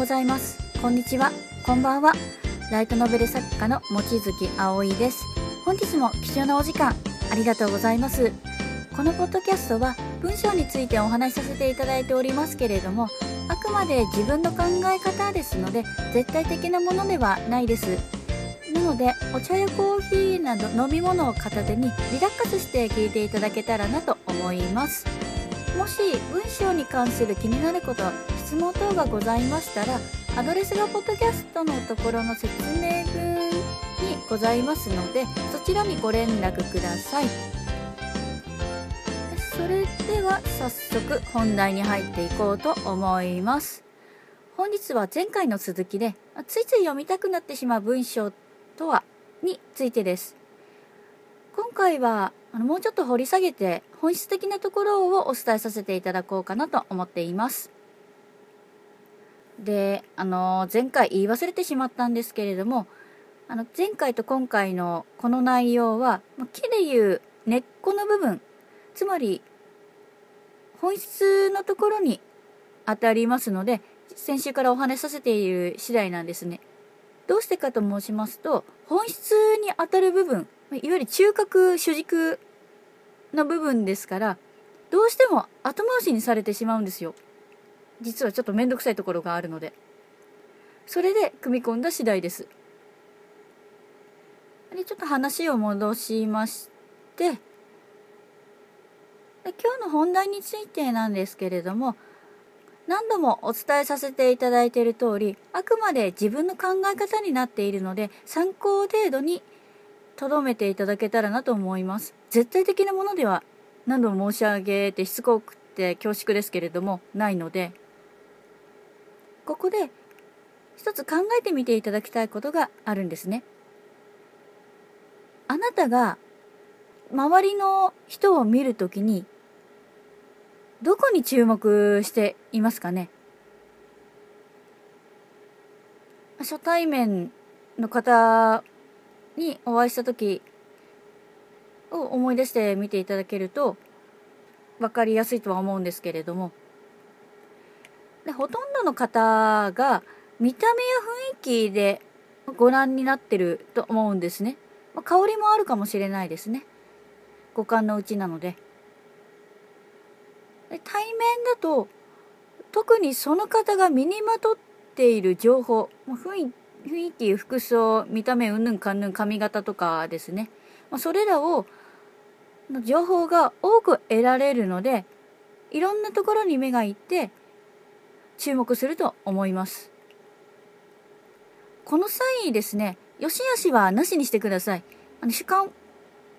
ようございます。こんにちは。こんばんは。ライトノベル作家の望月葵です。本日も貴重なお時間ありがとうございます。このポッドキャストは文章についてお話しさせていただいておりますけれどもあくまで自分の考え方ですので絶対的なものではないです。なのでお茶やコーヒーなど飲み物を片手にリラックスして聞いていただけたらなと思います。もし文章に関する気になること質問等がございましたらアドレスがポッドキャストのところの説明文にございますのでそちらにご連絡ください。それでは早速本題に入っていこうと思います。本日は前回の続きでついつい読みたくなってしまう文章とはについてです。今回はあのもうちょっと掘り下げて本質的なところをお伝えさせていただこうかなと思っています。であの前回言い忘れてしまったんですけれどもあの前回と今回のこの内容は木でいう根っこの部分つまり本質のところに当たりますので先週からお話しさせている次第なんですね。どうしてかと申しますと本質に当たる部分いわゆる中核主軸の部分ですからどうしても後回しにされてしまうんですよ。実はちょっと面倒くさいところがあるので。それで組み込んだ次第です。でちょっと話を戻しまして。で今日の本題についてなんですけれども何度もお伝えさせていただいている通りあくまで自分の考え方になっているので参考程度に留めていただけたらなと思います。絶対的なものでは何度も申し上げてしつこくて恐縮ですけれどもないので。ここで一つ考えてみていただきたいことがあるんですね。あなたが周りの人を見るときにどこに注目していますかね？初対面の方にお会いした時を思い出して見ていただけると分かりやすいとは思うんですけれどもでほとんどの方が見た目や雰囲気でご覧になってると思うんですね。まあ、香りもあるかもしれないですね。五感のうちなので。で対面だと特にその方が身にまとっている情報、まあ、雰囲気服装見た目うんぬんかんぬん髪型とかですね、まあ、それらを情報が多く得られるのでいろんなところに目がいって注目すると思います。この際ですね、よしあしはなしにしてください。あの主観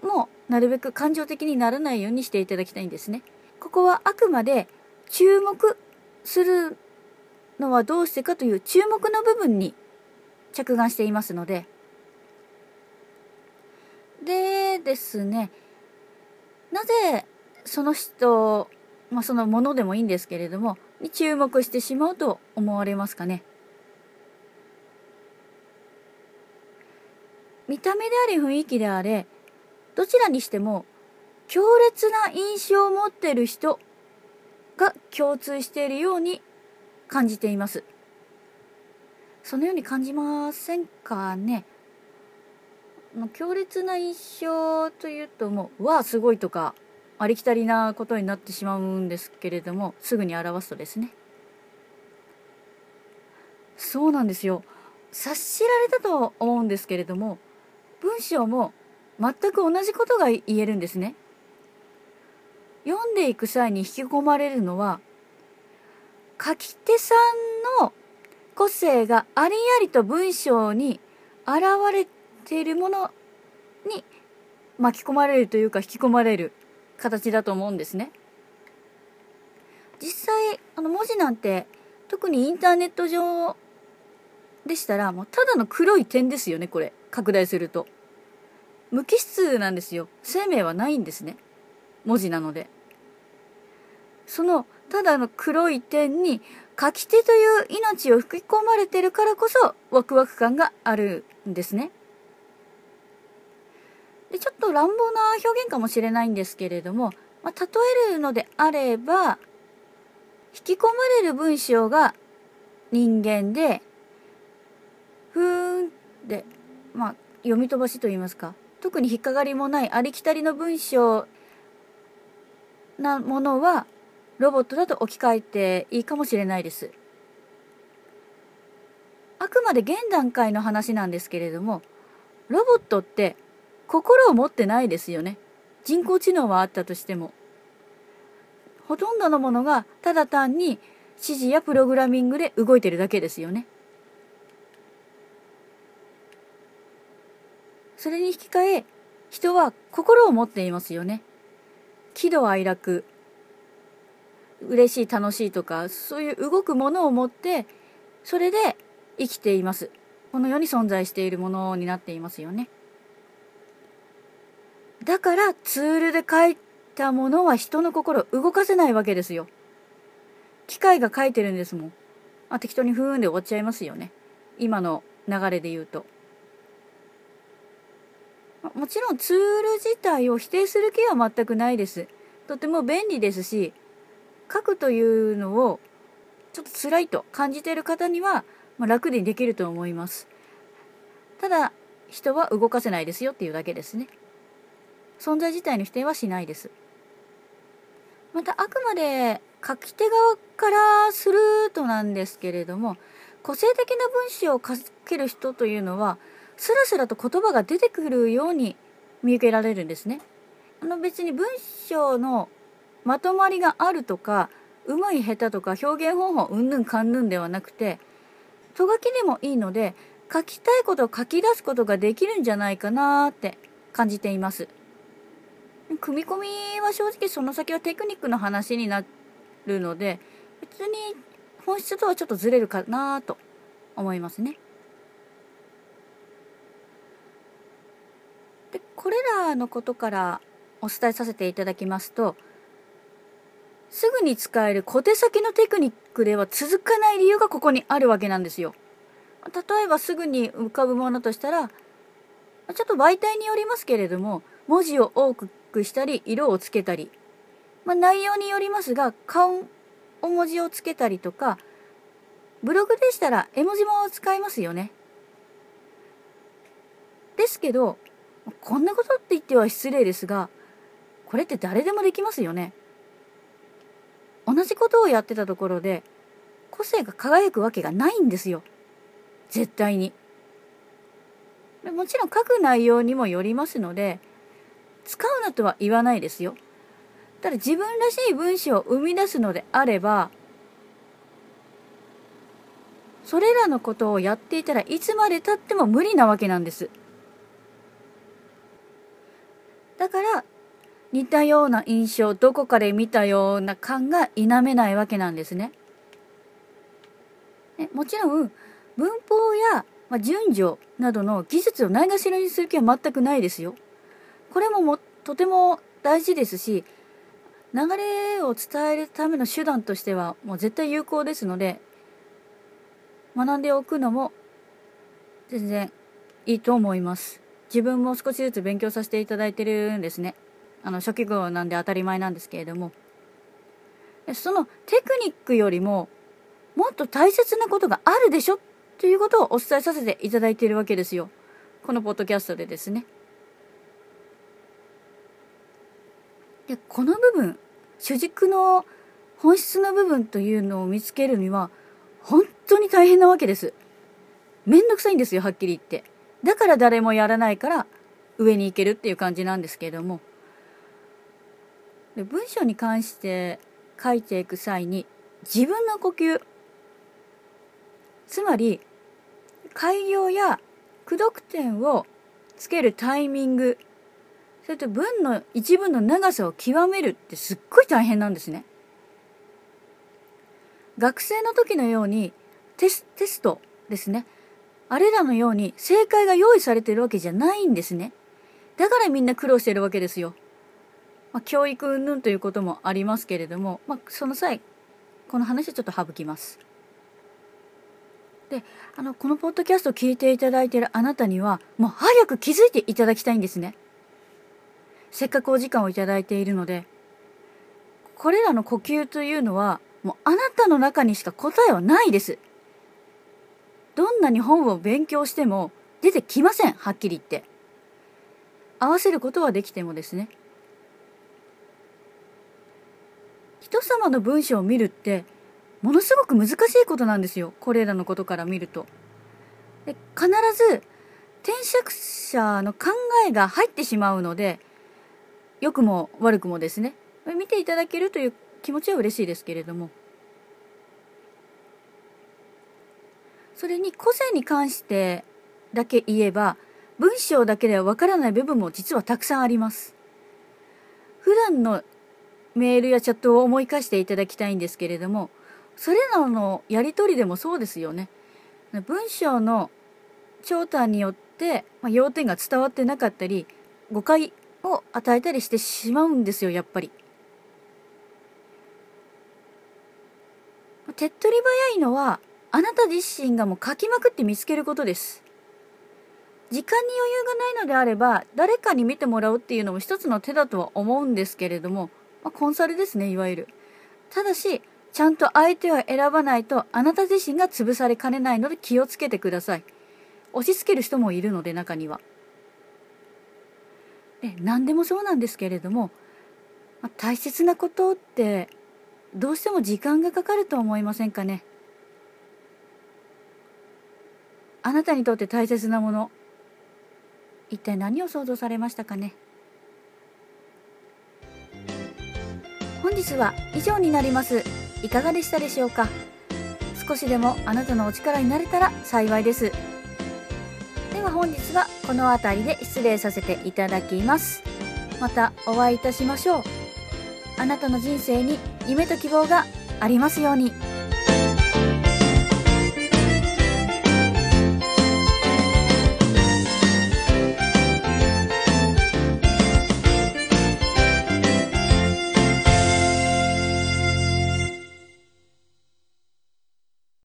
もなるべく感情的にならないようにしていただきたいんですね。ここはあくまで注目するのはどうしてかという注目の部分に着眼していますので。でですね、なぜその人、まあ、そのものでもいいんですけれども、に注目してしまうと思われますかね。見た目であれ雰囲気であれどちらにしても強烈な印象を持っている人が共通しているように感じています。そのように感じませんかね強烈な印象というともう「わあすごい」とかありきたりなことになってしまうんですけれどもすぐに表すとですね。そうなんですよ。察しられたと思うんですけれども文章も全く同じことが言えるんですね。読んでいく際に引き込まれるのは書き手さんの個性がありありと文章に現れているものに巻き込まれるというか引き込まれる形だと思うんですね。実際あの文字なんて特にインターネット上でしたらもうただの黒い点ですよねこれ。拡大すると。無機質なんですよ。生命はないんですね。文字なので。そのただの黒い点に書き手という命を吹き込まれてるからこそワクワク感があるんですね。と乱暴な表現かもしれないんですけれども、まあ、例えるのであれば引き込まれる文章が人間でふーんってまあ読み飛ばしと言いますか特に引っかかりもないありきたりの文章なものはロボットだと置き換えていいかもしれないです。あくまで現段階の話なんですけれどもロボットって心を持ってないですよね。人工知能はあったとしても。ほとんどのものがただ単に指示やプログラミングで動いてるだけですよね。それに引き換え人は心を持っていますよね。喜怒哀楽嬉しい楽しいとかそういう動くものを持ってそれで生きていますこの世に存在しているものになっていますよねだからツールで書いたものは人の心を動かせないわけですよ。機械が書いてるんですもん。あ適当にふーんで終わっちゃいますよね。今の流れで言うと。もちろんツール自体を否定する気は全くないです。とても便利ですし書くというのをちょっと辛いと感じている方には、まあ、楽にできると思います。ただ人は動かせないですよっていうだけですね。存在自体の否定はしないですまたあくまで書き手側からするとなんですけれども個性的な文章を書ける人というのはスラスラと言葉が出てくるように見受けられるんですね。あの別に文章のまとまりがあるとかうまい下手とか表現方法うんぬんかんぬんではなくてとがきでもいいので書きたいことを書き出すことができるんじゃないかなって感じています。組み込みは正直その先はテクニックの話になるので別に本質とはちょっとずれるかなと思いますね。でこれらのことからお伝えさせていただきますとすぐに使える小手先のテクニックでは続かない理由がここにあるわけなんですよ。例えばすぐに浮かぶものとしたらちょっと媒体によりますけれども文字を多くしたり色をつけたり、まあ、内容によりますが顔お文字をつけたりとかブログでしたら絵文字も使いますよね。ですけどこんなことって言っては失礼ですがこれって誰でもできますよね。同じことをやってたところで個性が輝くわけがないんですよ。絶対に。もちろん書く内容にもよりますので使うなとは言わないですよ。ただ自分らしい文章を生み出すのであればそれらのことをやっていたらいつまでたっても無理なわけなんです。だから似たような印象どこかで見たような感が否めないわけなんですね。ねもちろん文法や、まあ、順序などの技術をないがしろにする気は全くないですよ。これももとても大事ですし流れを伝えるための手段としてはもう絶対有効ですので学んでおくのも全然いいと思います。自分も少しずつ勉強させていただいてるんですね。あの初期号なんで当たり前なんですけれどもそのテクニックよりももっと大切なことがあるでしょということをお伝えさせていただいているわけですよこのポッドキャストでですねでこの部分主軸の本質の部分というのを見つけるには本当に大変なわけです。めんどくさいんですよはっきり言って。だから誰もやらないから上に行けるっていう感じなんですけれども。で文章に関して書いていく際に自分の呼吸。つまり開業や句読点をつけるタイミングそれと文の一文の長さを極めるってすっごい大変なんですね。学生の時のようにテステストですね。あれらのように正解が用意されてるわけじゃないんですね。だからみんな苦労してるわけですよ。まあ、教育云々ということもありますけれども、まあ、その際この話はちょっと省きます。であのこのポッドキャストを聞いていただいているあなたにはもう早く気づいていただきたいんですね。せっかくお時間をいただいているのでこれらの呼吸というのはもうあなたの中にしか答えはないです。どんなに本を勉強しても出てきませんはっきり言って。合わせることはできてもですね。人様の文章を見るってものすごく難しいことなんですよ。これらのことから見ると。で必ず転職者の考えが入ってしまうので良くも悪くもですね。見ていただけるという気持ちは嬉しいですけれども。それに個性に関してだけ言えば文章だけではわからない部分も実はたくさんあります。普段のメールやチャットを思い返していただきたいんですけれどもそれらのやり取りでもそうですよね。文章の長短によって、まあ、要点が伝わってなかったり誤解を与えたりしてしまうんですよやっぱり手っ取り早いのはあなた自身がもう書きまくって見つけることです。時間に余裕がないのであれば誰かに見てもらうっていうのも一つの手だとは思うんですけれども、まあ、コンサルですねいわゆる。ただしちゃんと相手を選ばないとあなた自身が潰されかねないので気をつけてください。押し付ける人もいるので中には。で何でもそうなんですけれども、まあ、大切なことってどうしても時間がかかると思いませんかね？あなたにとって大切なもの一体何を想像されましたかね？本日は以上になります。いかがでしたでしょうか？少しでもあなたのお力になれたら幸いです。では本日はこの辺りで失礼させていただきますまたお会いいたしましょうあなたの人生に夢と希望がありますように。